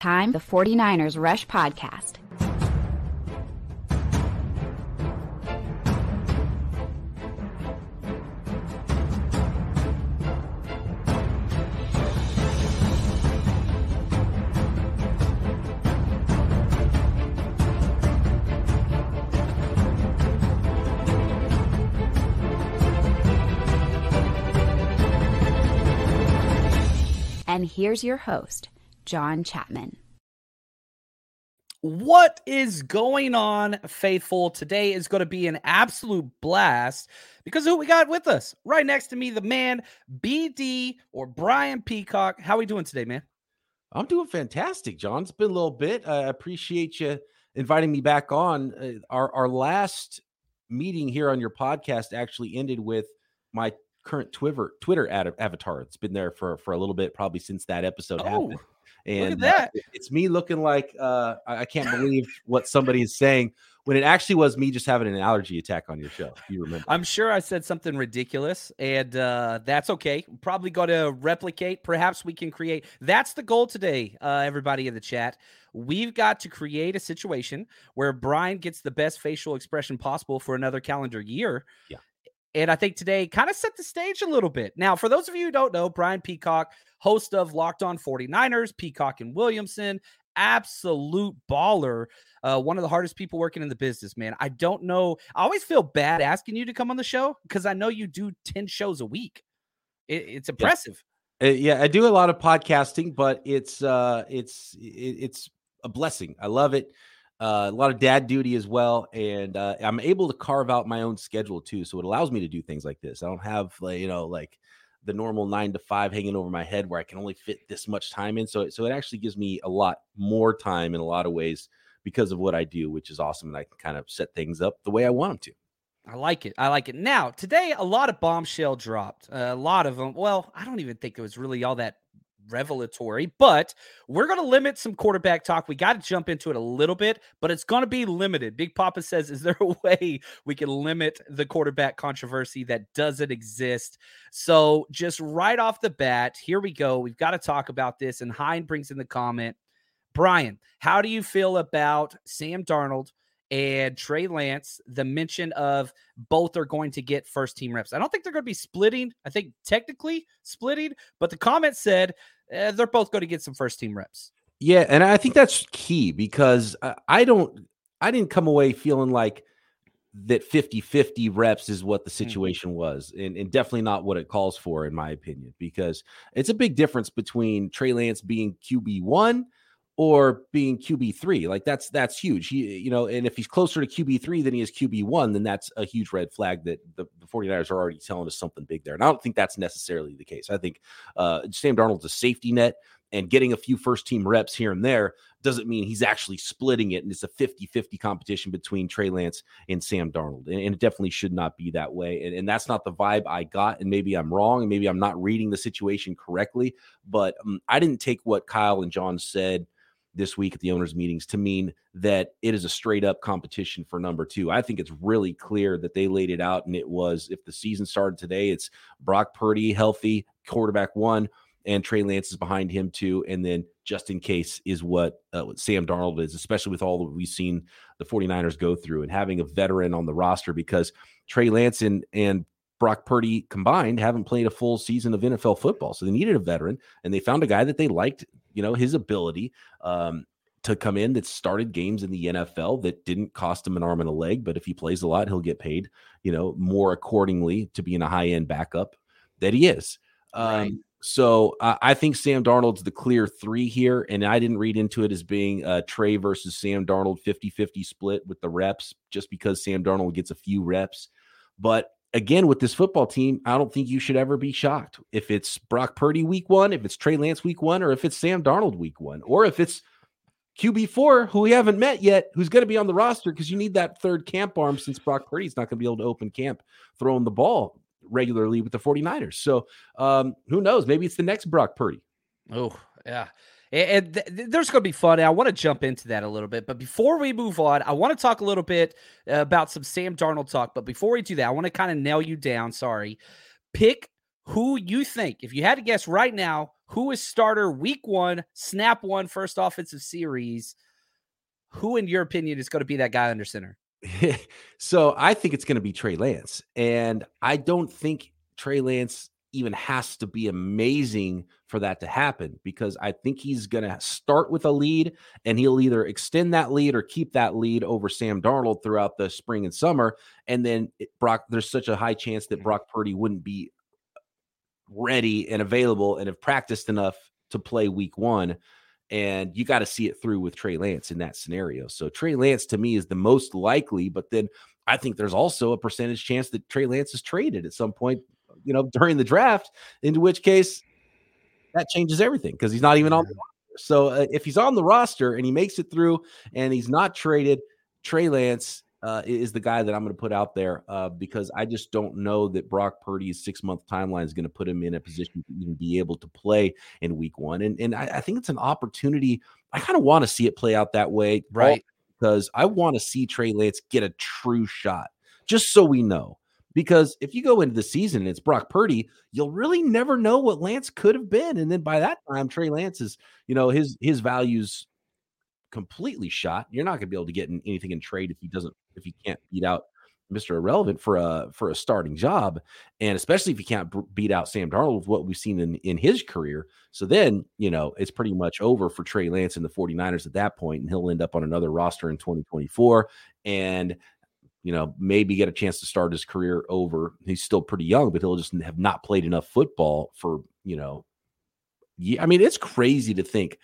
Time the 49ers Rush Podcast. And here's your host, John Chapman. What is going on, faithful? Today is going to be an absolute blast because who we got with us right next to me, the man BD or Brian Peacock. How are we doing today, man? I'm doing fantastic, John. It's been a little bit. I appreciate you inviting me back on. Uh, our our last meeting here on your podcast actually ended with my current Twitter Twitter ad- avatar. It's been there for for a little bit, probably since that episode Oh, happened. And look at that. it's me looking like uh, I can't believe what somebody is saying when it actually was me just having an allergy attack on your show. if You remember? I'm sure I said something ridiculous, and uh, that's okay. Probably going to replicate. Perhaps we can create. That's the goal today, uh, everybody in the chat. We've got to create a situation where Brian gets the best facial expression possible for another calendar year. Yeah. And I think today kind of set the stage a little bit. Now, for those of you who don't know, Brian Peacock, host of Locked On 49ers, Peacock and Williamson, absolute baller. Uh, one of the hardest people working in the business, man. I don't know. I always feel bad asking you to come on the show because I know you do 10 shows a week. It, it's impressive. Uh, yeah, I do a lot of podcasting, but it's uh it's it, it's a blessing. I love it. Uh, a lot of dad duty as well, and uh, I'm able to carve out my own schedule too. So it allows me to do things like this. I don't have like you know like the normal nine to five hanging over my head where I can only fit this much time in. So so it actually gives me a lot more time in a lot of ways because of what I do, which is awesome, and I can kind of set things up the way I want them to. I like it. I like it. Now, today, a lot of bombshell dropped. A lot of them. Well, I don't even think it was really all that revelatory, but we're going to limit some quarterback talk. We got to jump into it a little bit, but it's going to be limited. Big Papa says, Is there a way we can limit the quarterback controversy that doesn't exist? So, just right off the bat, here we go. We've got to talk about this. And Hind brings in the comment Brian, how do you feel about Sam Darnold? and Trey Lance, the mention of both are going to get first team reps. I don't think they're going to be splitting. I think technically splitting, but the comment said eh, they're both going to get some first team reps. Yeah, and I think that's key because I- I don't I didn't come away feeling like that 50-50 reps is what the situation was and, and definitely not what it calls for in my opinion because it's a big difference between Trey Lance being QB1 or being QB3 like that's that's huge he you know and if he's closer to QB3 than he is QB1 then that's a huge red flag that the, the 49ers are already telling us something big there and I don't think that's necessarily the case I think uh Sam Darnold's a safety net and getting a few first team reps here and there doesn't mean he's actually splitting it and it's a 50-50 competition between Trey Lance and Sam Darnold. And, and it definitely should not be that way. And, and that's not the vibe I got. And maybe I'm wrong, and maybe I'm not reading the situation correctly. But um, I didn't take what Kyle and John said this week at the owners' meetings to mean that it is a straight up competition for number two. I think it's really clear that they laid it out, and it was if the season started today, it's Brock Purdy healthy, quarterback one, and Trey Lance is behind him too. And then just in case is what, uh, Sam Darnold is, especially with all that we've seen the 49ers go through and having a veteran on the roster because Trey Lance and, and Brock Purdy combined haven't played a full season of NFL football. So they needed a veteran and they found a guy that they liked, you know, his ability um, to come in that started games in the NFL that didn't cost him an arm and a leg. But if he plays a lot, he'll get paid, you know, more accordingly to being a high end backup that he is. Um, Right. So uh, I think Sam Darnold's the clear three here. And I didn't read into it as being uh, Trey versus Sam Darnold 50 50 split with the reps just because Sam Darnold gets a few reps. But again, with this football team, I don't think you should ever be shocked if it's Brock Purdy week one, if it's Trey Lance week one, or if it's Sam Darnold week one, or if it's QB4, who we haven't met yet, who's going to be on the roster because you need that third camp arm since Brock Purdy's not going to be able to open camp throwing the ball regularly with the 49ers. So um, who knows? Maybe it's the next Brock Purdy. Oh, yeah. And th- th- there's going to be fun. I want to jump into that a little bit. But before we move on, I want to talk a little bit uh, about some Sam Darnold talk. But before we do that, I want to kind of nail you down. Sorry. Pick who you think, if you had to guess right now, who is starter week one, snap one, first offensive series? Who, in your opinion, is going to be that guy under center? so I think it's going to be Trey Lance. And I don't think Trey Lance even has to be amazing for that to happen because I think he's going to start with a lead and he'll either extend that lead or keep that lead over Sam Darnold throughout the spring and summer. And then it, Brock, there's such a high chance that mm-hmm. Brock Purdy wouldn't be ready and available and have practiced enough to play week one. And you got to see it through with Trey Lance in that scenario. So Trey Lance to me is the most likely, but then I think there's also a percentage chance that Trey Lance is traded at some point, you know, during the draft, in which case that changes everything because he's not even on the roster. So uh, if he's on the roster and he makes it through and he's not traded, Trey Lance uh, is the guy that I'm going to put out there uh, because I just don't know that Brock Purdy's six month timeline is going to put him in a position to even be able to play in week one. And, and I, I think it's an opportunity. I kind of want to see it play out that way. Right. Because I want to see Trey Lance get a true shot, just so we know. Because if you go into the season and it's Brock Purdy, you'll really never know what Lance could have been. And then by that time, Trey Lance is, you know, his his values completely shot. You're not going to be able to get in anything in trade if he doesn't if he can't beat out Mr. Irrelevant for a for a starting job, and especially if he can't b- beat out Sam Darnold with what we've seen in in his career. So then, you know, it's pretty much over for Trey Lance and the 49ers at that point, and he'll end up on another roster in 2024 and you know, maybe get a chance to start his career over. He's still pretty young, but he'll just have not played enough football for, you know, yeah, I mean, it's crazy to think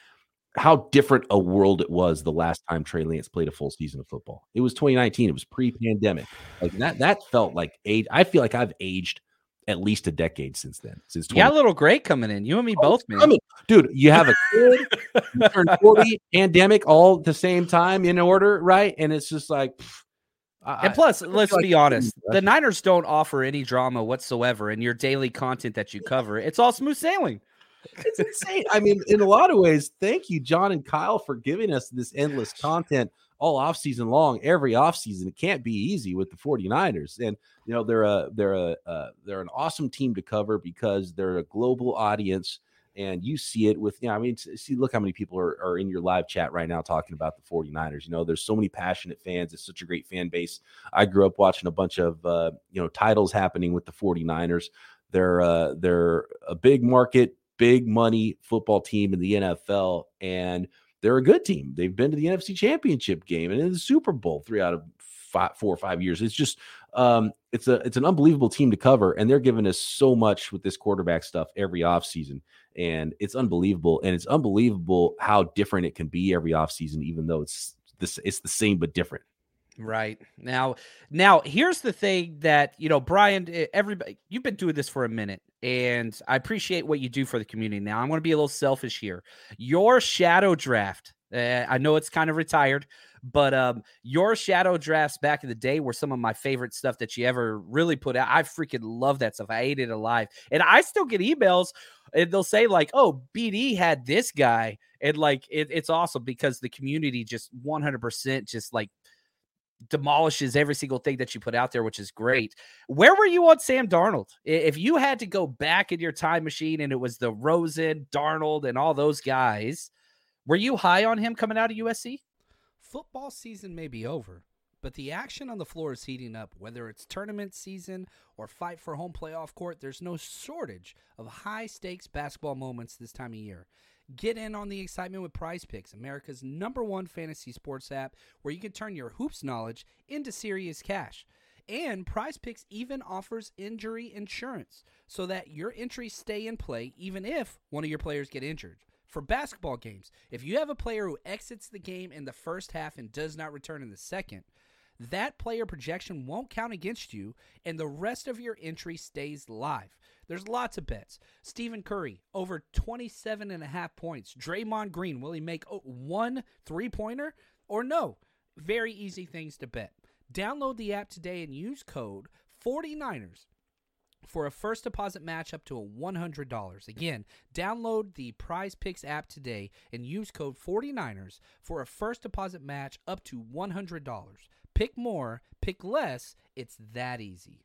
how different a world it was the last time Trey Lance played a full season of football. It was 2019. It was pre-pandemic. Like that. That felt like age. I feel like I've aged at least a decade since then. Since yeah, a little great coming in. You and me oh, both, man. Coming. Dude, you have a kid, you turn 40, pandemic, all at the same time in order, right? And it's just like. Pff, and plus, I, let's like, be honest, the Niners don't offer any drama whatsoever in your daily content that you cover. It's all smooth sailing it's insane. I mean, in a lot of ways, thank you, John and Kyle, for giving us this endless content all off season long, every off season. It can't be easy with the 49ers. And you know, they're a they're a uh, they're an awesome team to cover because they're a global audience. And you see it with, you know, I mean, see, look how many people are, are in your live chat right now talking about the 49ers. You know, there's so many passionate fans. It's such a great fan base. I grew up watching a bunch of, uh, you know, titles happening with the 49ers. They're, uh, they're a big market, big money football team in the NFL, and they're a good team. They've been to the NFC Championship game and in the Super Bowl three out of five, four or five years. It's just um, it's a it's an unbelievable team to cover, and they're giving us so much with this quarterback stuff every offseason. And it's unbelievable. And it's unbelievable how different it can be every offseason, even though it's this it's the same but different. Right. Now, now here's the thing that, you know, Brian, everybody, you've been doing this for a minute and I appreciate what you do for the community. Now, I'm going to be a little selfish here. Your shadow draft, uh, I know it's kind of retired, but um, your shadow drafts back in the day were some of my favorite stuff that you ever really put out. I freaking love that stuff. I ate it alive. And I still get emails and they'll say, like, oh, BD had this guy. And like, it, it's awesome because the community just 100% just like demolishes every single thing that you put out there, which is great. Where were you on Sam Darnold? If you had to go back in your time machine and it was the Rosen, Darnold, and all those guys, were you high on him coming out of USC? Football season may be over, but the action on the floor is heating up. Whether it's tournament season or fight for home playoff court, there's no shortage of high stakes basketball moments this time of year. Get in on the excitement with Prize Picks, America's number one fantasy sports app, where you can turn your hoops knowledge into serious cash. And Prize Picks even offers injury insurance so that your entries stay in play even if one of your players get injured. For basketball games, if you have a player who exits the game in the first half and does not return in the second, that player projection won't count against you, and the rest of your entry stays live. There's lots of bets. Stephen Curry, over 27 and a half points. Draymond Green, will he make one three-pointer or no? Very easy things to bet. Download the app today and use code 49ers for a first deposit match up to a $100. Again, download the Prize Picks app today and use code 49ers for a first deposit match up to $100. Pick more, pick less, it's that easy.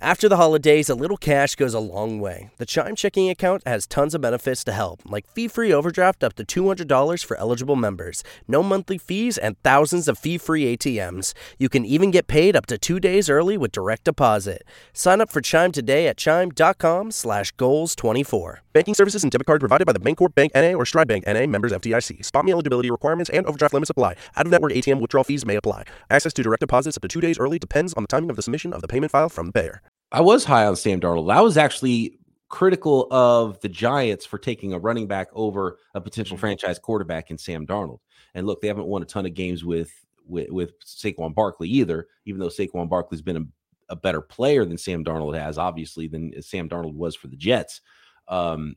After the holidays, a little cash goes a long way. The Chime checking account has tons of benefits to help, like fee free overdraft up to $200 for eligible members, no monthly fees, and thousands of fee free ATMs. You can even get paid up to two days early with direct deposit. Sign up for Chime today at chime.com slash goals24. Banking services and debit card provided by the Bancorp Bank NA or Stride Bank NA members FDIC. Spot me eligibility requirements and overdraft limits apply. Out of network ATM withdrawal fees may apply. Access to direct deposits up to two days early depends on the timing of the submission of the payment file from the payer. I was high on Sam Darnold. I was actually critical of the Giants for taking a running back over a potential Mm-hmm. franchise quarterback in Sam Darnold. And look, they haven't won a ton of games with with, with Saquon Barkley either, even though Saquon Barkley's been a, a better player than Sam Darnold has, obviously, than Sam Darnold was for the Jets. Um,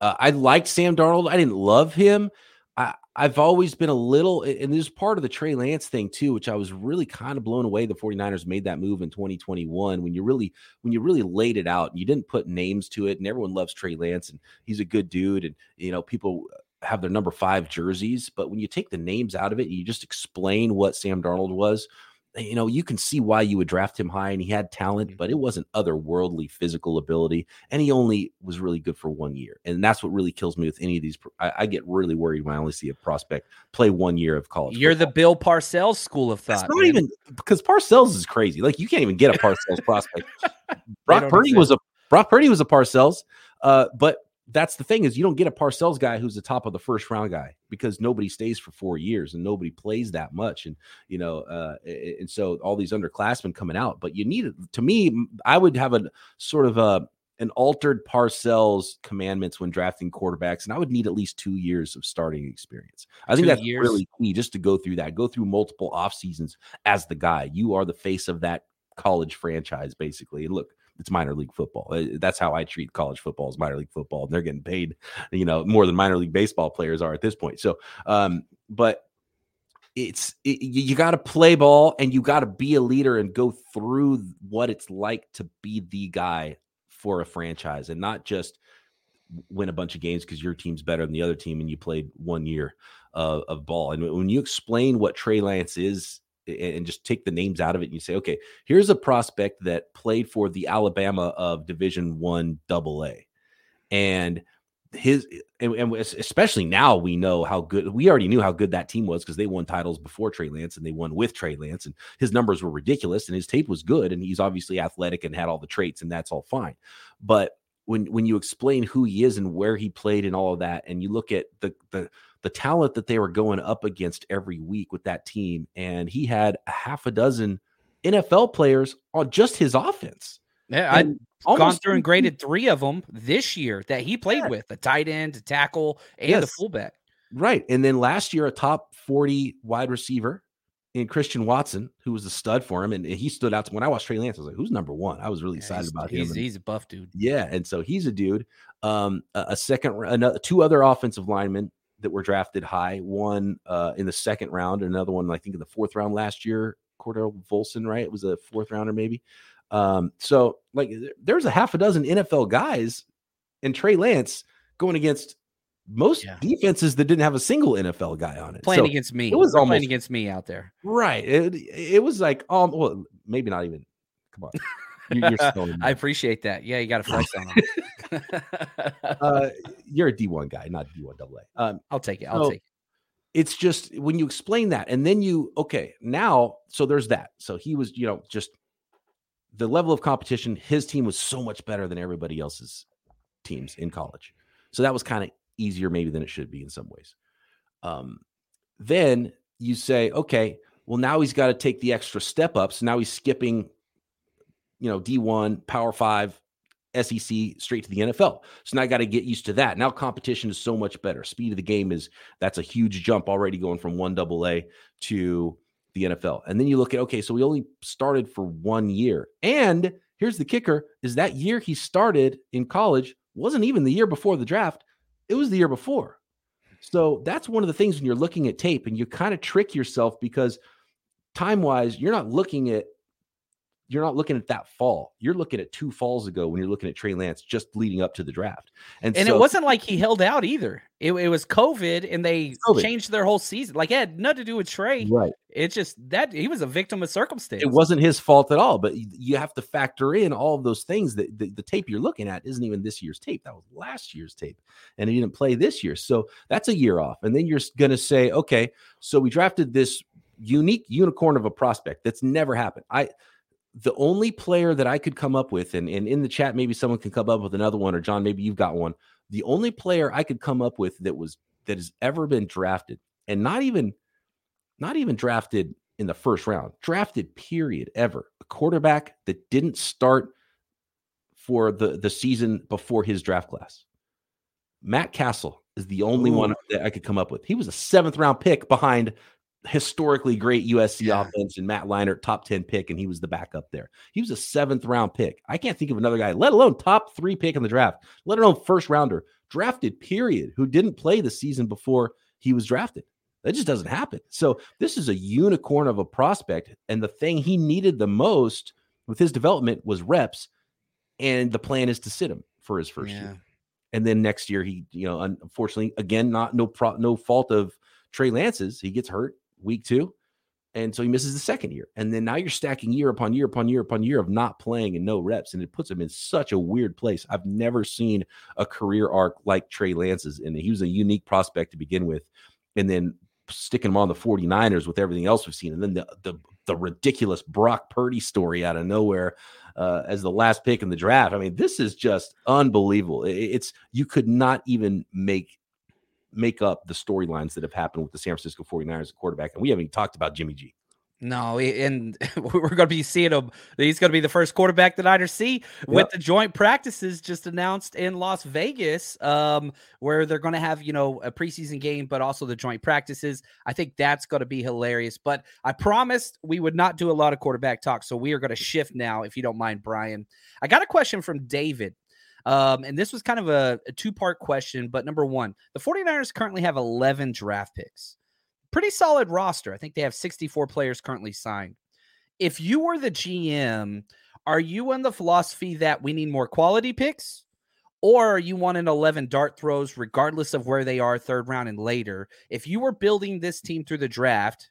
uh, I liked Sam Darnold. I didn't love him. I, I've always been a little, and this is part of the Trey Lance thing too, which I was really kind of blown away. The 49ers made that move in 2021 when you really, when you really laid it out and you didn't put names to it, and everyone loves Trey Lance and he's a good dude, and you know people have their number five jerseys, but when you take the names out of it, you just explain what Sam Darnold was. You know, you can see why you would draft him high, and he had talent, but it wasn't otherworldly physical ability, and he only was really good for one year, and that's what really kills me with any of these. I, I get really worried when I only see a prospect play one year of college. You're the. Bill Parcells school of That's thought. not man. even because Parcells is crazy. Like you can't even get a Parcells prospect. Brock Purdy exist. was a Brock Purdy was a Parcells, uh, but that's the thing is you don't get a Parcells guy who's the top of the first round guy because nobody stays for four years and nobody plays that much, and you know, uh, and so all these underclassmen coming out. But you need it to me. I would have a sort of a an altered Parcells commandments when drafting quarterbacks, and I would need at least two years of starting experience. I think Two that's years? really key just to go through that, go through multiple off seasons as the guy. You are the face of that college franchise, basically. And look, it's minor league football. That's how I treat college football as minor league football. And they're getting paid, you know, more than minor league baseball players are at this point. So, um, but it's it, you, got to play ball and you got to be a leader and go through what it's like to be the guy for a franchise and not just win a bunch of games because your team's better than the other team and you played one year of, ball. And when you explain what Trey Lance is and just take the names out of it and you say, okay, here's a prospect that played for the Alabama of Division One Double A, and his and, and especially now we know how good we already knew how good that team was because they won titles before Trey Lance and they won with Trey Lance and his numbers were ridiculous and his tape was good and he's obviously athletic and had all the traits and that's all fine. But when when you explain who he is and where he played and all of that, and you look at the the the talent that they were going up against every week with that team, and he had a half a dozen NFL players on just his offense. Yeah, I've gone almost through and graded three of them this year that he played Yeah. with a tight end, a tackle, and Yes. fullback. Right. And then last year, a top 40 wide receiver in Christian Watson, who was a stud for him. And he stood out to when I watched Trey Lance, I was like, who's number one? I was really Yeah, excited about he's, him. and- he's a buff dude. Yeah, and so he's a dude. Um, a, a second, another two other offensive linemen that were drafted high. One uh, in the second round, another one I think in the fourth round last year. Cordell Volson, right? It was a fourth rounder, maybe. Um, so like there's a half a dozen NFL guys, and Trey Lance going against most Yeah. defenses that didn't have a single NFL guy on it. Playing So- against me. it was They're playing almost- against me out there. right. It, it was like um, well, maybe not even. Come on, you, you're I appreciate that. Yeah, you got to flex on him. uh, you're a D1 guy, not D1 double A. Um, I'll take it. I'll so- take it. it's just when you explain that and then you okay now so there's that so he was you know just the level of competition his team was so much better than everybody else's teams in college so that was kind of easier maybe than it should be in some ways um then you say okay well now he's got to take the extra step up so now he's skipping you know d1 power 5 SEC straight to the NFL. So now I got to get used to that. Now competition is so much better. Speed of the game is that's a huge jump already going from one double A to the NFL. And then you look at okay, so we only started for one year. And here's the kicker is that year he started in college wasn't even the year before the draft. It was the year before. So that's one of the things when you're looking at tape and you kind of trick yourself because time wise, you're not looking at you're not looking at that fall. You're looking at two falls ago when you're looking at Trey Lance just leading up to the draft. And, and so, it wasn't like he held out either. It, it was COVID and they COVID. changed their whole season. Like it had nothing to do with Trey. Right. It's just that he was a victim of circumstance. It wasn't his fault at all, but you have to factor in all of those things that the, the tape you're looking at isn't even this year's tape. That was last year's tape. And he didn't play this year. So that's a year off. And then you're going to say, okay, so we drafted this unique unicorn of a prospect that's never happened. I the only player that I could come up with, and, and in the chat, maybe someone can come up with another one, or John, maybe you've got one. The only player I could come up with that was that has ever been drafted, and not even not even drafted in the first round, drafted period ever, a quarterback that didn't start for the the season before his draft class. Matt Cassel is the only Ooh. one that I could come up with. He was a seventh round pick behind historically great USC yeah. offense and Matt Leinart, top 10 pick, and he was the backup there. He was a seventh round pick. I can't think of another guy, let alone top three pick in the draft, let alone first rounder, drafted, period, who didn't play the season before he was drafted. That just doesn't happen. So this is a unicorn of a prospect. And the thing he needed the most with his development was reps. And the plan is to sit him for his first yeah. year. And then next year, he, you know, unfortunately, again, not no pro, no fault of Trey Lance's, he gets hurt week two. And so he misses the second year. And then now you're stacking year upon year upon year upon year of not playing and no reps. And it puts him in such a weird place. I've never seen a career arc like Trey Lance's. And he was a unique prospect to begin with. And then sticking him on the 49ers with everything else we've seen. And then the the, the ridiculous Brock Purdy story out of nowhere uh, as the last pick in the draft. I mean, this is just unbelievable. It's you could not even make make up the storylines that have happened with the San Francisco 49ers quarterback. And we haven't even talked about Jimmy G. No, and we're going to be seeing him. He's going to be the first quarterback that Niners see with yep. the joint practices just announced in Las Vegas, um, where they're going to have you know a preseason game, but also the joint practices. I think that's going to be hilarious. But I promised we would not do a lot of quarterback talk, so we are going to shift now, if you don't mind, Brian. I got a question from David. Um, and this was kind of a, a two part question. But number one, the 49ers currently have 11 draft picks. Pretty solid roster. I think they have 64 players currently signed. If you were the GM, are you on the philosophy that we need more quality picks? Or are you wanting 11 dart throws, regardless of where they are, third round and later? If you were building this team through the draft,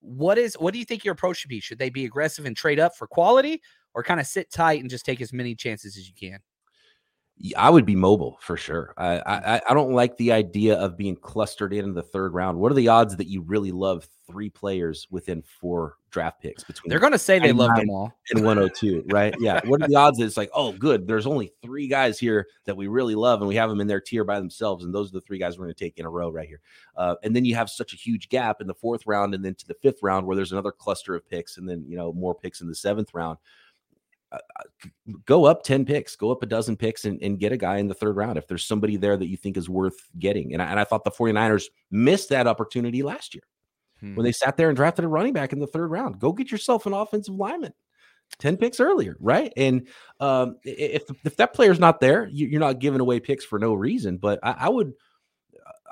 what is what do you think your approach should be? Should they be aggressive and trade up for quality, or kind of sit tight and just take as many chances as you can? I would be mobile for sure. I, I I don't like the idea of being clustered in, the third round. What are the odds that you really love three players within four draft picks between? They're going to say they love them all in 102, right? Yeah. What are the odds that it's like, oh, good, there's only three guys here that we really love, and we have them in their tier by themselves, and those are the three guys we're going to take in a row right here. Uh, and then you have such a huge gap in the fourth round, and then to the fifth round where there's another cluster of picks, and then you know more picks in the seventh round go up 10 picks, go up a dozen picks and, and, get a guy in the third round if there's somebody there that you think is worth getting. And I, and I thought the 49ers missed that opportunity last year hmm. when they sat there and drafted a running back in the third round. Go get yourself an offensive lineman. 10 picks earlier, right? And um, if if that player's not there, you, are not giving away picks for no reason. But I, I would,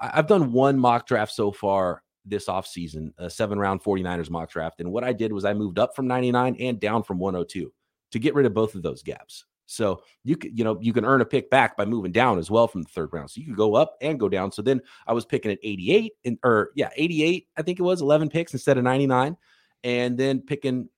I've done one mock draft so far this offseason, a seven round 49ers mock draft. And what I did was I moved up from 99 and down from 102 to get rid of both of those gaps. So you could, you know, you can earn a pick back by moving down as well from the third round. So you could go up and go down. So then I was picking at 88 and or yeah, 88, I think it was 11 picks instead of 99. And then picking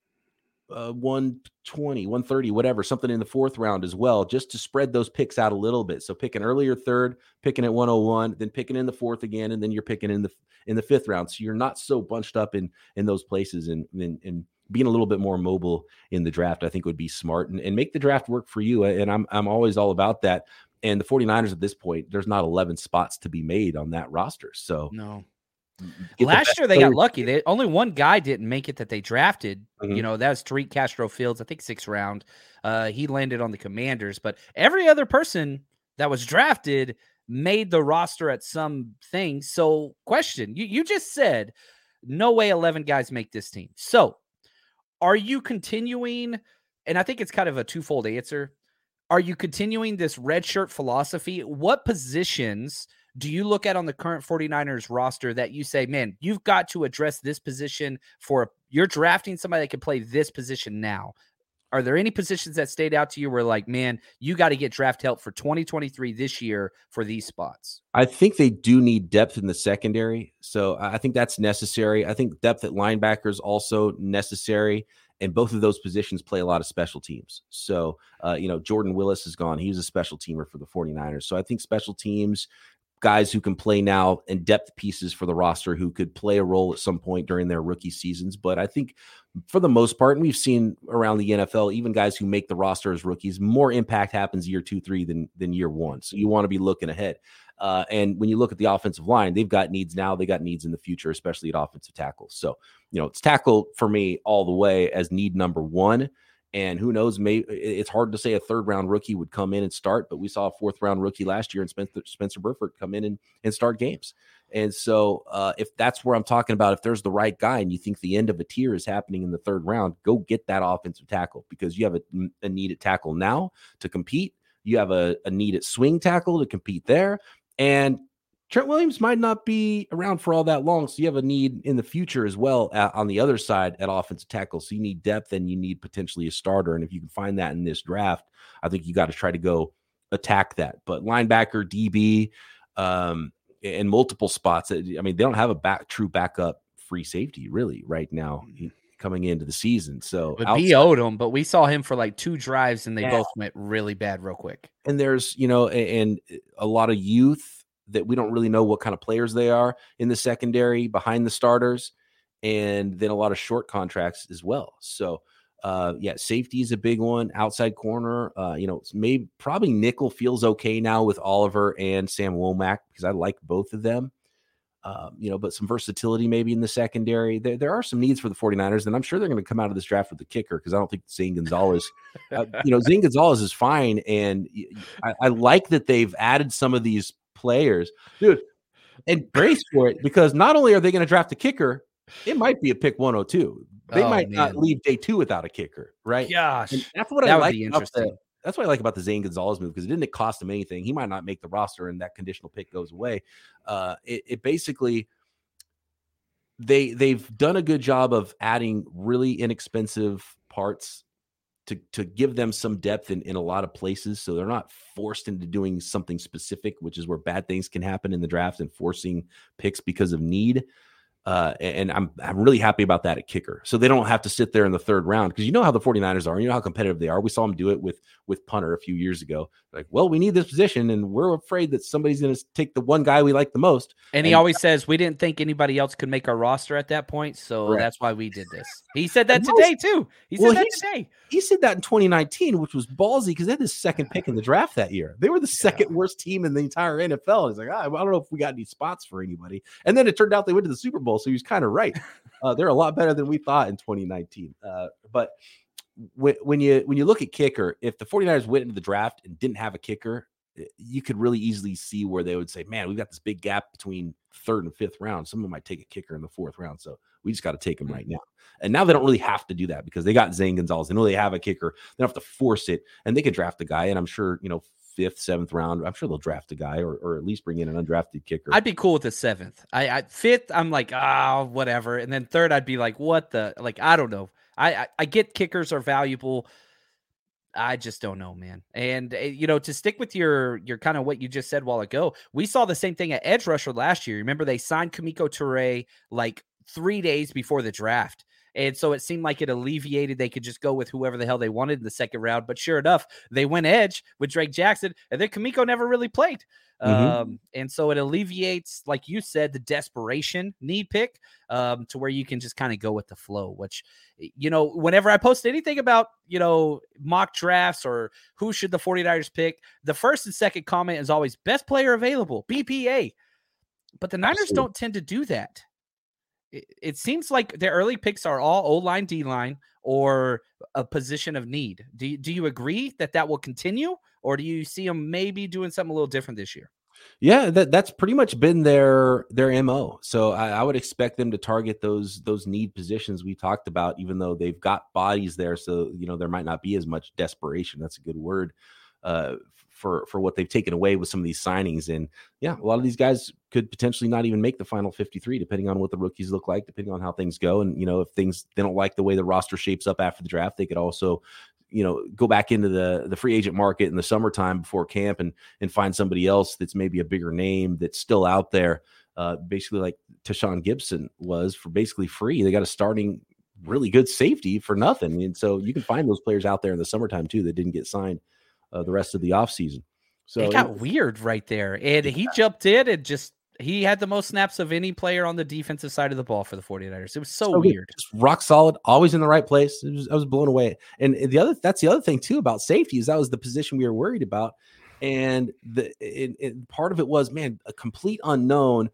uh, 120, 130, whatever, something in the fourth round as well, just to spread those picks out a little bit. So picking earlier third, picking at 101, then picking in the fourth again, and then you're picking in the in the fifth round. So you're not so bunched up in in those places and and, and being a little bit more mobile in the draft, I think would be smart and, and make the draft work for you. And I'm I'm always all about that. And the 49ers at this point, there's not 11 spots to be made on that roster. So No. get the Last year they got lucky. They only one guy didn't make it that they drafted. Mhm. You know, that was Tariq Castro Fields, I think sixth round. Uh, he landed on the commanders, but every other person that was drafted made the roster at some thing. So, question you, you just said no way 11 guys make this team. So, are you continuing? And I think it's kind of a twofold answer. Are you continuing this red shirt philosophy? What positions do you look at on the current 49ers roster that you say, man, you've got to address this position for you're drafting somebody that can play this position now? Are there any positions that stayed out to you where, like, man, you got to get draft help for 2023 this year for these spots? I think they do need depth in the secondary. So I think that's necessary. I think depth at linebackers also necessary. And both of those positions play a lot of special teams. So, uh, you know, Jordan Willis is gone. He was a special teamer for the 49ers. So I think special teams, guys who can play now and depth pieces for the roster who could play a role at some point during their rookie seasons. But I think for the most part, and we've seen around the NFL, even guys who make the roster as rookies, more impact happens year two, three than than year one. So you want to be looking ahead. Uh, and when you look at the offensive line, they've got needs now. They got needs in the future, especially at offensive tackle. So you know, it's tackle for me all the way as need number one. And who knows? Maybe it's hard to say a third round rookie would come in and start, but we saw a fourth round rookie last year and Spencer, Spencer Burford come in and, and start games. And so, uh, if that's where I'm talking about, if there's the right guy and you think the end of a tier is happening in the third round, go get that offensive tackle because you have a, a need at tackle now to compete. You have a, a need at swing tackle to compete there. And Trent Williams might not be around for all that long. So you have a need in the future as well uh, on the other side at offensive tackle. So you need depth and you need potentially a starter. And if you can find that in this draft, I think you got to try to go attack that. But linebacker, DB, um, and multiple spots. I mean, they don't have a back true backup free safety really right now coming into the season. So But outside- owed him, but we saw him for like two drives and they Yeah. both went really bad real quick. and there's you know a- and a lot of youth that we don't really know what kind of players they are in the secondary behind the starters and then a lot of short contracts as well so uh yeah safety is a big one outside corner uh you know maybe probably nickel feels okay now with oliver and sam womack because i like both of them um, you know, but some versatility maybe in the secondary. There, there are some needs for the 49ers, and I'm sure they're going to come out of this draft with the kicker because I don't think Zane Gonzalez, uh, you know, Zane Gonzalez is fine. And I like that they've added some of these players, dude, and brace for it because not only are they going to draft a kicker, it might be a pick 102. They Oh, might not leave day two without a kicker, right? Gosh, And that's what that I like be about the, interesting. that's what I like about the Zane Gonzalez move because it didn't cost him anything. He might not make the roster, and that conditional pick goes away. Uh, it, it basically they they've done a good job of adding really inexpensive parts to to give them some depth in, in a lot of places so they're not forced into doing something specific which is where bad things can happen in the draft and forcing picks because of need uh, and I'm I'm really happy about that at kicker. So they don't have to sit there in the third round because you know how the 49ers are. You know how competitive they are. We saw them do it with with punter a few years ago. Like, well, we need this position, and we're afraid that somebody's going to take the one guy we like the most. And he And- always says we didn't think anybody else could make our roster at that point, so Correct. that's why we did this. He said that today too. He said Well, that he's- today. He said that in 2019, which was ballsy because they had the second pick in the draft that year. They were the second worst team in the entire NFL. He's like, "Ah, I don't know if we got any spots for anybody. And then it turned out they went to the Super Bowl, so he was kind of right. Uh, they're a lot better than we thought in 2019. Uh, but when, when you when you look at kicker, if the 49ers went into the draft and didn't have a kicker, you could really easily see where they would say, "Man, we've got this big gap between third and fifth round. Someone might take a kicker in the fourth round, so we just got to take him right now." And now they don't really have to do that because they got Zane Gonzalez. They know they have a kicker. They don't have to force it, and they could draft a guy. And I'm sure you know fifth, seventh round. I'm sure they'll draft a guy or, or at least bring in an undrafted kicker. I'd be cool with the seventh. I, I fifth, I'm like, ah, whatever. And then third, I'd be like, what the like, I don't know. I, I I get kickers are valuable. I just don't know, man. And uh, you know, to stick with your your kind of what you just said while ago, we saw the same thing at edge rusher last year. Remember, they signed Kemoko Turay like three days before the draft. And so it seemed like it alleviated. They could just go with whoever the hell they wanted in the second round. But sure enough, they went edge with Drake Jackson, and then Kemoko never really played. Mhm. Um, and so it alleviates, like you said, the desperation need pick um, to where you can just kind of go with the flow. Which, you know, whenever I post anything about, you know, mock drafts or who should the 49ers pick, the first and second comment is always best player available, BPA. But the Niners Absolutely. don't tend to do that. It, seems like their early picks are all O line, D line, or a position of need. Do you, do you agree that that will continue, or do you see them maybe doing something a little different this year? Yeah, that that's pretty much been their their mo. So I, I would expect them to target those those need positions we talked about, even though they've got bodies there. So you know there might not be as much desperation. That's a good word uh, for for what they've taken away with some of these signings. And yeah, a lot of these guys could potentially not even make the final fifty three, depending on what the rookies look like, depending on how things go. And you know if things they don't like the way the roster shapes up after the draft, they could also you know go back into the the free agent market in the summertime before camp and and find somebody else that's maybe a bigger name that's still out there uh basically like Tashaun Gipson was for basically free they got a starting really good safety for nothing and so you can find those players out there in the summertime too that didn't get signed uh, the rest of the offseason so it got weird right there. And he jumped in and just he had the most snaps of any player on the defensive side of the ball for the 49ers. It was so, so weird. Just rock solid, always in the right place. It was, I was blown away. And the other that's the other thing too about safety is that was the position we were worried about. And the it, it, part of it was man, a complete unknown.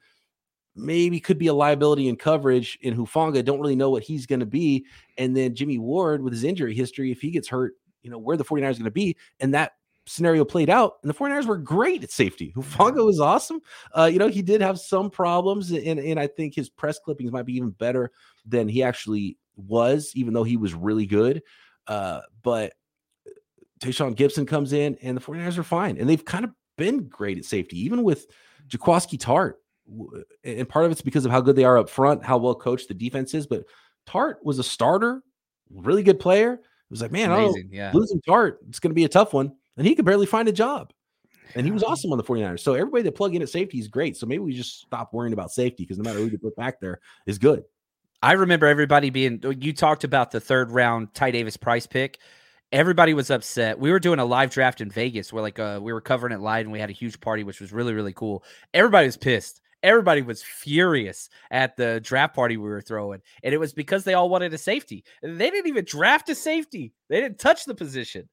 Maybe could be a liability in coverage in Hufanga. Don't really know what he's going to be. And then Jimmy Ward with his injury history, if he gets hurt, you know where the 49ers are going to be. And that scenario played out, and the 49ers were great at safety. Hufanga was awesome. Uh, you know, he did have some problems, and, and I think his press clippings might be even better than he actually was, even though he was really good. Uh, but Tashaun Gipson comes in, and the 49ers are fine. And they've kind of been great at safety, even with Jaquiski Tartt. And part of it's because of how good they are up front, how well coached the defense is. But Tart was a starter, really good player. Was like, man, oh, Yeah. losing Tartt, it's going to be a tough one. And he could barely find a job. And he was awesome on the 49ers. So everybody that plug in at safety is great. So maybe we just stop worrying about safety because no matter who you put back there is good. I remember everybody being you talked about the third round Ty Davis-Price pick. Everybody was upset. We were doing a live draft in Vegas where like uh, we were covering it live and we had a huge party, which was really, really cool. Everybody was pissed. Everybody was furious at the draft party we were throwing. And it was because they all wanted a safety. They didn't even draft a safety. They didn't touch the position.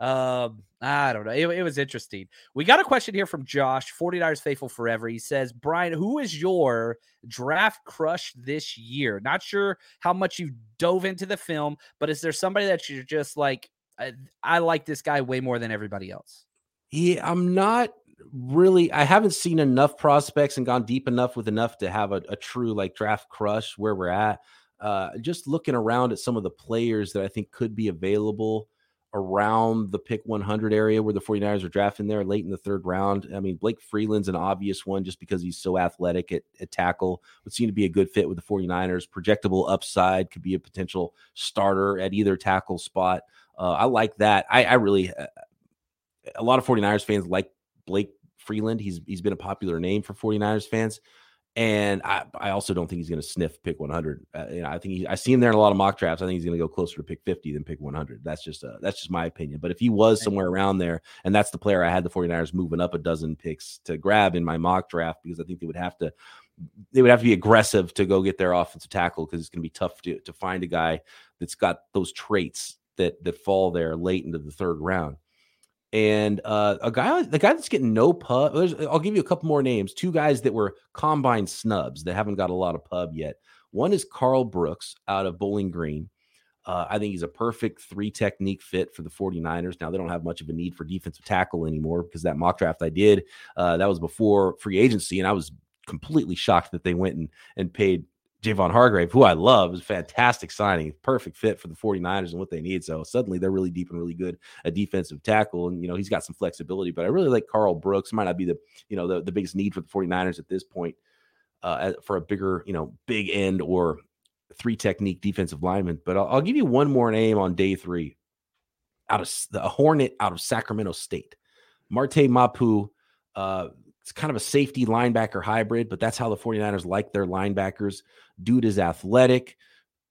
Um, I don't know. It, it was interesting. We got a question here from Josh, 49ers faithful forever. He says, Brian, who is your draft crush this year? Not sure how much you dove into the film, but is there somebody that you're just like, I, I like this guy way more than everybody else? Yeah, I'm not really. I haven't seen enough prospects and gone deep enough with enough to have a, a true like draft crush where we're at. Uh, just looking around at some of the players that I think could be available around the pick 100 area where the 49ers are drafting there late in the third round. I mean, Blake Freeland's an obvious one just because he's so athletic at, at tackle, would seem to be a good fit with the 49ers. Projectable upside could be a potential starter at either tackle spot. Uh, I like that. I, I really, uh, a lot of 49ers fans like Blake Freeland. He's he's been a popular name for 49ers fans. And I, I also don't think he's going to sniff pick 100. Uh, you know, I think he, I see him there in a lot of mock drafts. I think he's going to go closer to pick 50 than pick 100. That's just uh, that's just my opinion. But if he was somewhere around there, and that's the player I had the 49ers moving up a dozen picks to grab in my mock draft, because I think they would have to they would have to be aggressive to go get their offensive tackle because it's going to be tough to, to find a guy that's got those traits that that fall there late into the third round. And uh, a guy, the guy that's getting no pub. I'll give you a couple more names. Two guys that were combine snubs that haven't got a lot of pub yet. One is Karl Brooks out of Bowling Green. Uh, I think he's a perfect three technique fit for the 49ers. Now, they don't have much of a need for defensive tackle anymore because that mock draft I did, uh, that was before free agency. And I was completely shocked that they went and, and paid Javon Hargrave, who I love, is a fantastic signing, perfect fit for the 49ers and what they need. So suddenly they're really deep and really good at defensive tackle. And, you know, he's got some flexibility, but I really like Karl Brooks. Might not be the, you know, the, the biggest need for the 49ers at this point uh, for a bigger, you know, big end or three technique defensive lineman. But I'll, I'll give you one more name on day three out of the Hornet out of Sacramento State, Marte Mapu. Uh, it's kind of a safety linebacker hybrid, but that's how the 49ers like their linebackers. Dude is athletic,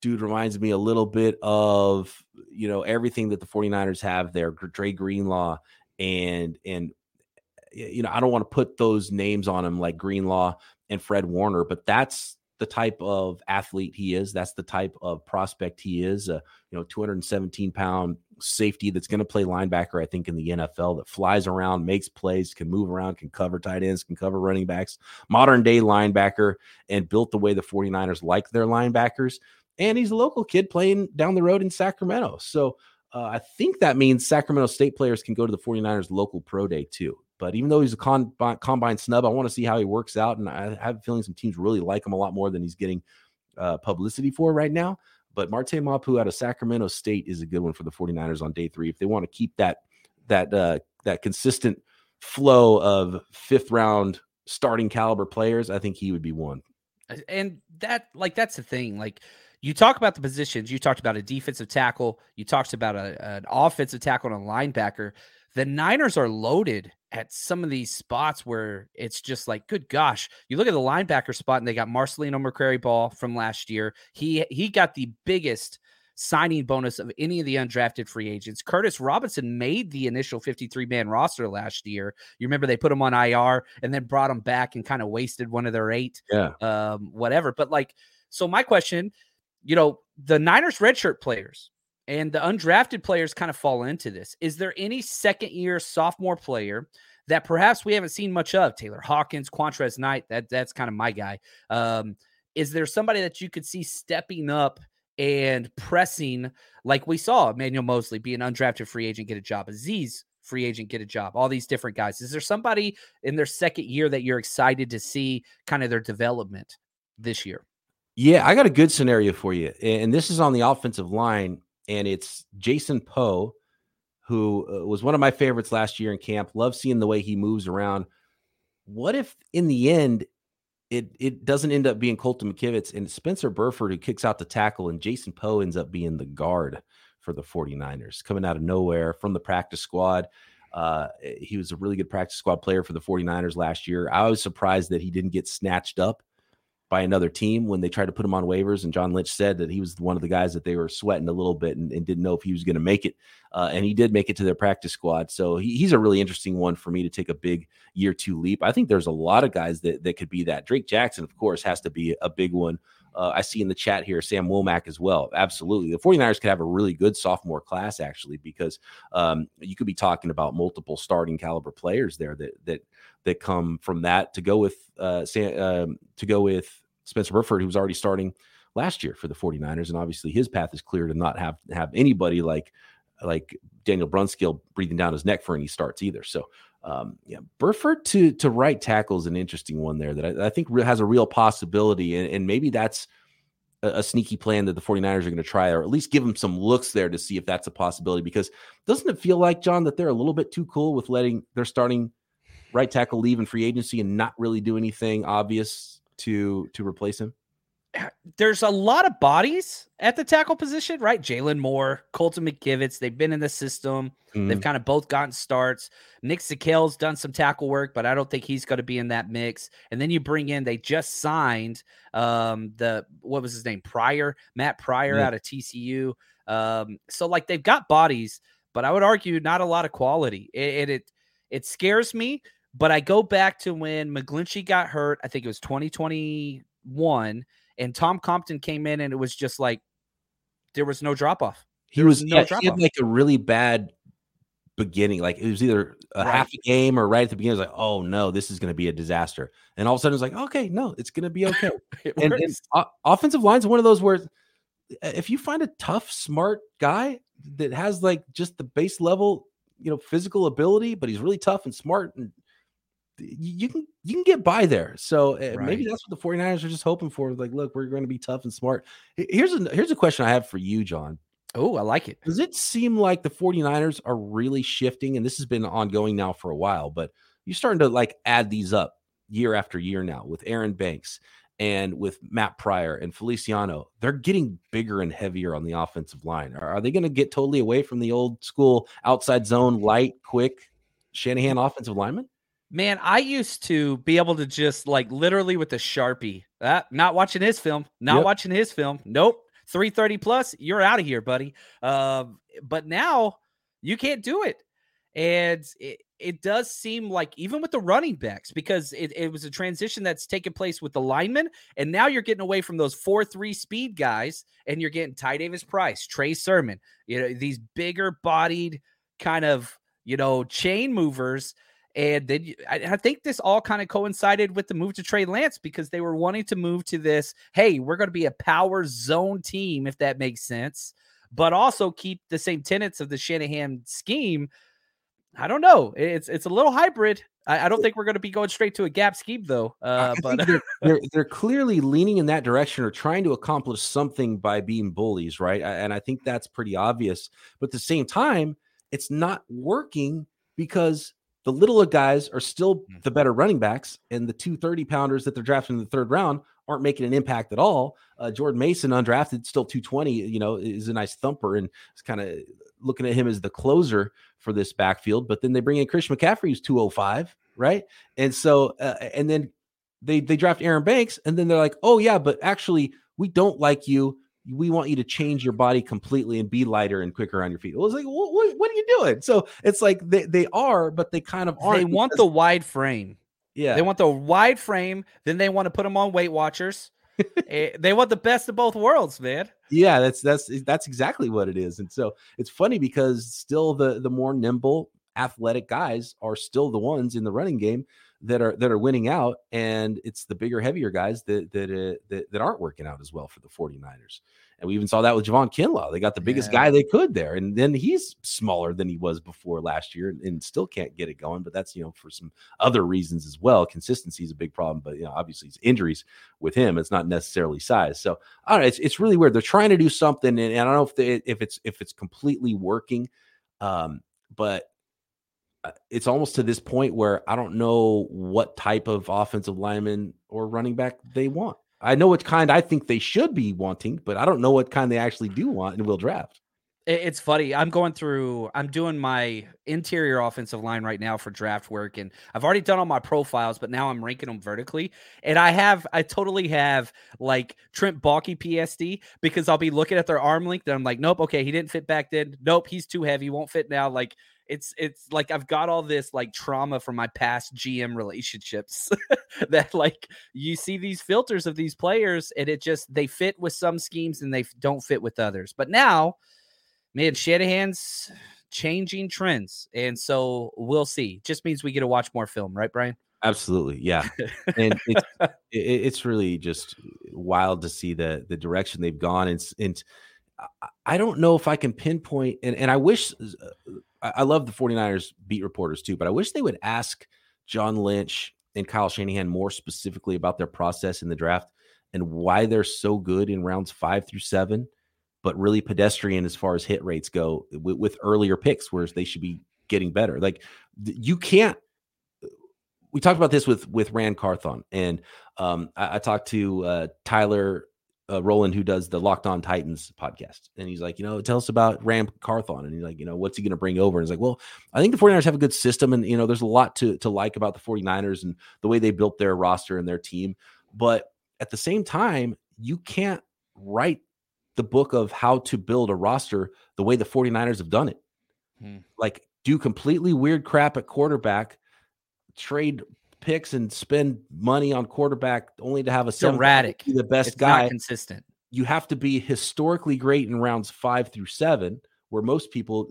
dude reminds me a little bit of you know everything that the 49ers have there Dre Greenlaw and and eh, you know I don't want to put those names on him like Greenlaw and Fred Warner but that's the type of athlete he is that's the type of prospect he is uh, you know 217 pound safety that's going to play linebacker I think in the NFL that flies around makes plays can move around can cover tight ends can cover running backs modern day linebacker and built the way the 49ers like their linebackers and he's a local kid playing down the road in Sacramento. So uh, I think that means Sacramento State players can go to the 49ers local pro day too. But even though he's a con- combine snub, I want to see how he works out. And I have a feeling some teams really like him a lot more than he's getting uh, publicity for right now. But Marte Mapu out of Sacramento State is a good one for the 49ers on day three. If they want to keep that that uh, that consistent flow of fifth round starting caliber players, I think he would be one. And that like that's the thing. Like you talk about the positions. You talked about a defensive tackle. You talked about a, an offensive tackle and a linebacker. The Niners are loaded at some of these spots where it's just like, good gosh. You look at the linebacker spot, and they got Marcelino McCrary Ball from last year. He he got the biggest signing bonus of any of the undrafted free agents. Curtis Robinson made the initial 53 man roster last year. You remember they put him on IR and then brought him back and kind of wasted one of their eight, yeah, um, whatever. But like, so my question you know, the Niners redshirt players and the undrafted players kind of fall into this. Is there any second year sophomore player that perhaps we haven't seen much of? Taylor Hawkins, Qwuantrezz Knight, that that's kind of my guy. Um, is there somebody that you could see stepping up and pressing like we saw Emmanuel Moseley be an undrafted free agent, get a job, Azeez free agent, get a job, all these different guys. Is there somebody in their second year that you're excited to see kind of their development this year? Yeah, I got a good scenario for you. And this is on the offensive line, and it's Jason Poe, who uh, was one of my favorites last year in camp. Love seeing the way he moves around. What if in the end it it doesn't end up being Colton McKivitz and Spencer Burford who kicks out the tackle and Jason Poe ends up being the guard for the 49ers coming out of nowhere from the practice squad. Uh, he was a really good practice squad player for the 49ers last year. I was surprised that he didn't get snatched up by another team when they tried to put him on waivers. And John Lynch said that he was one of the guys that they were sweating a little bit and, and didn't know if he was going to make it. Uh, and he did make it to their practice squad. So he, he's a really interesting one for me to take a big year two leap. I think there's a lot of guys that, that could be that. Drake Jackson, of course, has to be a big one. Uh, I see in the chat here Sam Womack as well. Absolutely. The 49ers could have a really good sophomore class, actually, because um, you could be talking about multiple starting caliber players there that that that come from that to go with uh, um, to go with Spencer Burford, who was already starting last year for the 49ers. And obviously his path is clear to not have have anybody like like Daniel Brunskill breathing down his neck for any starts either. So um, yeah, Burford to to right tackle is an interesting one there that I, I think has a real possibility, and, and maybe that's a, a, sneaky plan that the 49ers are going to try, or at least give them some looks there to see if that's a possibility. Because doesn't it feel like John that they're a little bit too cool with letting their starting right tackle leave in free agency and not really do anything obvious to to replace him? There's a lot of bodies at the tackle position, right? Jaylon Moore, Colton McKivitz, they've been in the system. Mm-hmm. They've kind of both gotten starts. Nick Zakelj done some tackle work, but I don't think he's going to be in that mix. And then you bring in, they just signed um, the, what was his name? Pryor, Matt Pryor yeah. out of TCU. Um, so like they've got bodies, but I would argue not a lot of quality. It, it, it scares me but I go back to when McGlinchey got hurt. I think it was 2021, and Tom Compton came in, and it was just like there was no drop off. He was, was no yeah, he had like a really bad beginning. Like it was either a right. half a game or right at the beginning. It was like, oh no, this is going to be a disaster. And all of a sudden, it's like, okay, no, it's going to be okay. and, and uh, offensive lines one of those where if you find a tough, smart guy that has like just the base level, you know, physical ability, but he's really tough and smart and you can you can get by there. So uh, right. maybe that's what the 49ers are just hoping for. Like, look, we're going to be tough and smart. Here's a here's a question I have for you, John. Oh, I like it. Does it seem like the 49ers are really shifting? And this has been ongoing now for a while, but you're starting to like add these up year after year now with Aaron Banks and with Matt Pryor and Feliciano. They're getting bigger and heavier on the offensive line. Are, are they going to get totally away from the old school outside zone, light, quick Shanahan offensive lineman? Man, I used to be able to just like literally with a sharpie, that not watching his film, not yep. watching his film. Nope. 330 plus, you're out of here, buddy. Um, but now you can't do it. And it, it does seem like even with the running backs, because it, it was a transition that's taken place with the linemen, and now you're getting away from those four three speed guys, and you're getting Ty Davis Price, Trey Sermon, you know, these bigger bodied kind of you know chain movers. And then I, I think this all kind of coincided with the move to Trey Lance because they were wanting to move to this. Hey, we're going to be a power zone team, if that makes sense, but also keep the same tenets of the Shanahan scheme I don't know. It's it's a little hybrid. I, I don't think we're going to be going straight to a gap scheme though. Uh, but they're, they're, they're clearly leaning in that direction or trying to accomplish something by being bullies, right? And I think that's pretty obvious. But at the same time, it's not working because the littler guys are still mm. the better running backs, and the two thirty pounders that they're drafting in the third round aren't making an impact at all. Uh, Jordan Mason, undrafted, still 220, you know, is a nice thumper and it's kind of looking at him as the closer for this backfield. But then they bring in Chris McCaffrey, who's 205, right? And so, uh, and then they they draft Aaron Banks, and then they're like, oh yeah, but actually we don't like you. We want you to change your body completely and be lighter and quicker on your feet. It was like, what, what, what, are you doing? So it's like they, they are, but they kind of are. They want the wide frame. Yeah. They want the wide frame. Then they want to put them on Weight Watchers. Eh, they want the best of both worlds, man. Yeah, that's that's that's exactly what it is. And so it's funny because still the the more nimble athletic guys are still the ones in the running game that are that are winning out and it's the bigger heavier guys that that uh, that, that aren't working out as well for the 49ers and we even saw that with Javon Kinlaw. They got the biggest yeah. guy they could there. And then he's smaller than he was before last year and, and, still can't get it going. But that's, you know, for some other reasons as well. Consistency is a big problem. But, you know, obviously it's injuries with him. It's not necessarily size. So, I don't know. It's, it's really weird. They're trying to do something. And, and I don't know if, they, if it's if it's completely working. Um, but Uh, it's almost to this point where I don't know what type of offensive lineman or running back they want. I know what kind I think they should be wanting, but I don't know what kind they actually do want and will draft. It's funny. I'm going through, I'm doing my interior offensive line right now for draft work. And I've already done all my profiles, but now I'm ranking them vertically. And I have, I totally have like Trent Baalke PTSD because I'll be looking at their arm length and I'm like, nope, okay, he didn't fit back then. Nope, he's too heavy, won't fit now. Like, it's it's like I've got all this like trauma from my past GM relationships that like you see these filters of these players and it just they fit with some schemes and they don't fit with others. But now, man, Shanahan's changing trends, and so we'll see. Just means we get to watch more film, right, Brian? Absolutely, yeah. and it's it's really just wild to see the the direction they've gone. And, and I don't know if I can pinpoint, and, and I wish uh, I love the 49ers beat reporters too, but I wish they would ask John Lynch and Kyle Shanahan more specifically about their process in the draft and why they're so good in rounds five through seven, but really pedestrian as far as hit rates go with, with earlier picks, whereas they should be getting better. Like you can't. We talked about this with with Ran Carthon, and um, I, I, talked to uh, Tyler uh, Roland, who does the Locked On Titans podcast. And he's like, you know, tell us about Ran Carthon. And he's like, you know, what's he going to bring over? And he's like, well, I think the 49ers have a good system. And, you know, there's a lot to, to like about the 49ers and the way they built their roster and their team. But at the same time, you can't write the book of how to build a roster the way the 49ers have done it. Hmm. Like, do completely weird crap at quarterback, trade picks and spend money on quarterback only to have a erratic, the best it's guy, consistent. You have to be historically great in rounds five through seven, where most people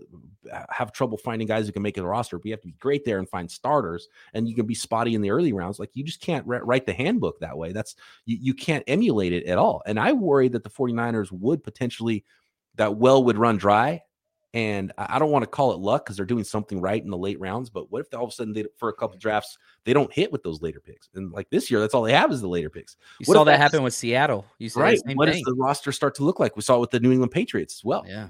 have trouble finding guys who can make it a roster. But you have to be great there and find starters, and you can be spotty in the early rounds. Like you just can't write the handbook that way. That's you, you can't emulate it at all. And I worry that the 49ers would potentially that well would run dry and I don't want to call it luck because they're doing something right in the late rounds. But what if all of a sudden they, for a couple drafts they don't hit with those later picks? And like this year, that's all they have is the later picks. You what saw that happen with Seattle. You saw right. What thing. does the roster start to look like? We saw it with the New England Patriots as well. Yeah.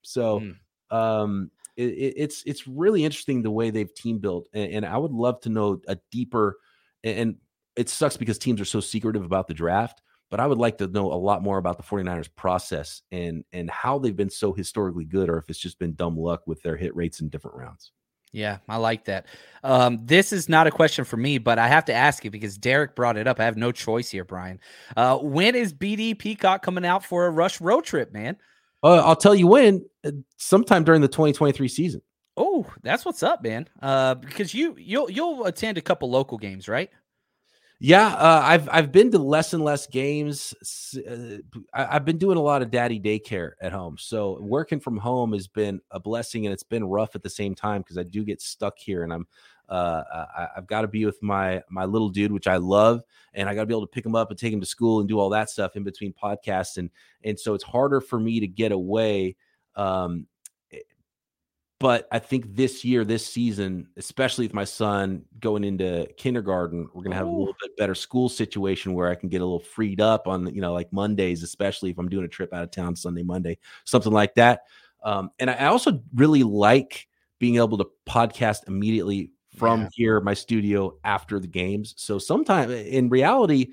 So mm. um, it, it's it's really interesting the way they've team built, and, and I would love to know a deeper. And it sucks because teams are so secretive about the draft but I would like to know a lot more about the 49ers process and and how they've been so historically good or if it's just been dumb luck with their hit rates in different rounds. Yeah, I like that. Um, this is not a question for me, but I have to ask it because Derek brought it up. I have no choice here, Brian. Uh, when is BD Peacock coming out for a Rush road trip, man? Uh, I'll tell you when. uh, Sometime during the 2023 season. Oh, that's what's up, man. Uh, because you you'll you'll attend a couple local games, right? Yeah, uh, I've I've been to less and less games. Uh, I, I've been doing a lot of daddy daycare at home, so working from home has been a blessing, and it's been rough at the same time because I do get stuck here, and I'm uh, I, I've got to be with my my little dude, which I love, and I got to be able to pick him up and take him to school and do all that stuff in between podcasts, and and so it's harder for me to get away. Um, but I think this year, this season, especially with my son going into kindergarten, we're gonna have a little bit better school situation where I can get a little freed up on, you know, like Mondays, especially if I'm doing a trip out of town Sunday, Monday, something like that. Um, and I also really like being able to podcast immediately from Yeah. here, my studio after the games. So sometimes in reality,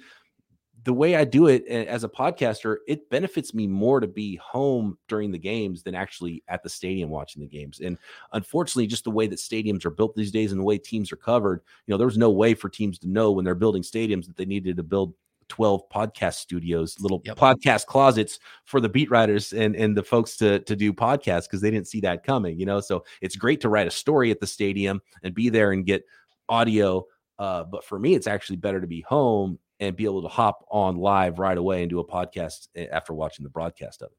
the way I do it as a podcaster, it benefits me more to be home during the games than actually at the stadium watching the games. And unfortunately, just the way that stadiums are built these days and the way teams are covered, you know, there was no way for teams to know when they're building stadiums that they needed to build 12 podcast studios, little Yep. podcast closets for the beat writers and and the folks to to do podcasts because they didn't see that coming, you know. So it's great to write a story at the stadium and be there and get audio uh, but for me, it's actually better to be home and be able to hop on live right away and do a podcast eh, after watching the broadcast of it.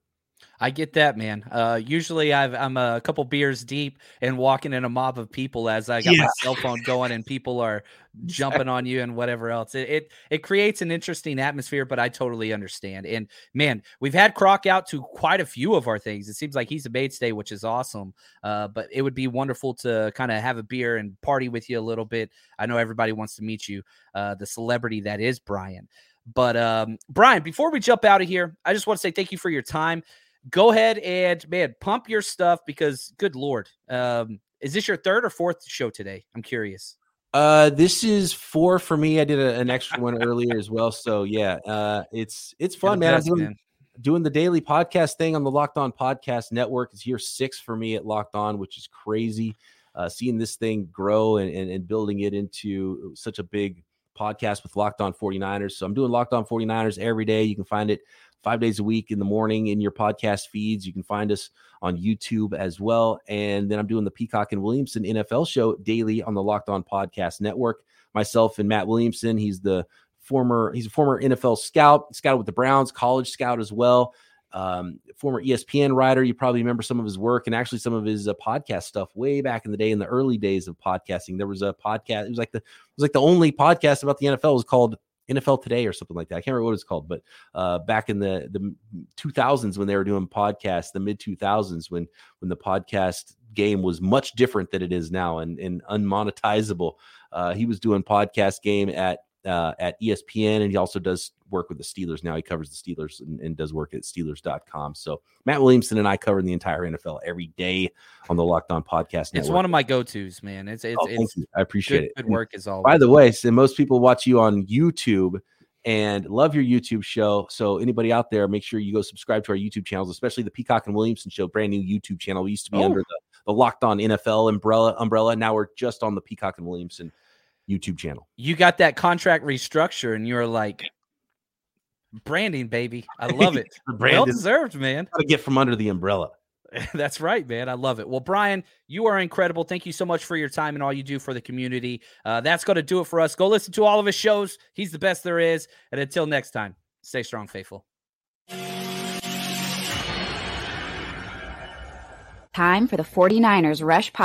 I get that, man. Uh, usually I've, I'm a couple beers deep and walking in a mob of people as I got my Yeah. cell phone going and people are jumping on you and whatever else. It, it it creates an interesting atmosphere, but I totally understand. And man, we've had Croc out to quite a few of our things. It seems like he's a mainstay, which is awesome. Uh, but it would be wonderful to kind of have a beer and party with you a little bit. I know everybody wants to meet you, uh, the celebrity that is Brian. But um, Brian, before we jump out of here, I just want to say thank you for your time go ahead and man pump your stuff because good lord um is this your third or fourth show today i'm curious Uh, this is four for me. I did a, an extra one earlier as well. So yeah, uh, it's it's fun, man. I'm best, doing, doing the daily podcast thing on the Locked On Podcast Network. It's year six for me at Locked On, which is crazy. Uh, seeing this thing grow and, and, and building it into such a big podcast with Locked On 49ers. So I'm doing Locked On 49ers every day. You can find it five days a week in the morning in your podcast feeds. You can find us on YouTube as well. And then I'm doing the Peacock and Williamson NFL show daily on the Locked On Podcast Network. Myself and Matt Williamson. He's the former, he's a former NFL scout, scouted with the Browns, college scout as well. Um, former ESPN writer. You probably remember some of his work and actually some of his uh, podcast stuff way back in the day, in the early days of podcasting. There was a podcast. It was like the it was like the only podcast about the NFL. Was called NFL Today or something like that. I can't remember what it's called, but uh, back in the the 2000s when they were doing podcasts, the mid 2000s when when the podcast game was much different than it is now and and unmonetizable. Uh, he was doing podcast game at uh, at ESPN, and he also does work with the Steelers now. He covers the Steelers and, and does work at Steelers.com. So Matt Williamson and I cover the entire NFL every day on the Locked On Podcast Network. it's one of my go-to's man it's it's, Oh, it's. I appreciate good, it. good work as always By the way, so most people watch you on YouTube and love your YouTube show. So anybody out there, make sure you go subscribe to our YouTube channels, especially the Peacock and Williamson show, brand new YouTube channel. We used to be Oh. under the, the Locked On NFL umbrella umbrella. Now we're just on the Peacock and Williamson YouTube channel. you got that contract restructure and you're like branding baby i love it well deserved man got to get from under the umbrella. That's right, man. I love it. Well, Brian, you are incredible. Thank you so much for your time and all you do for the community. Uh, that's going to do it for us. Go listen to all of his shows. He's the best there is. And until next time, stay strong, faithful. Time for the 49ers Rush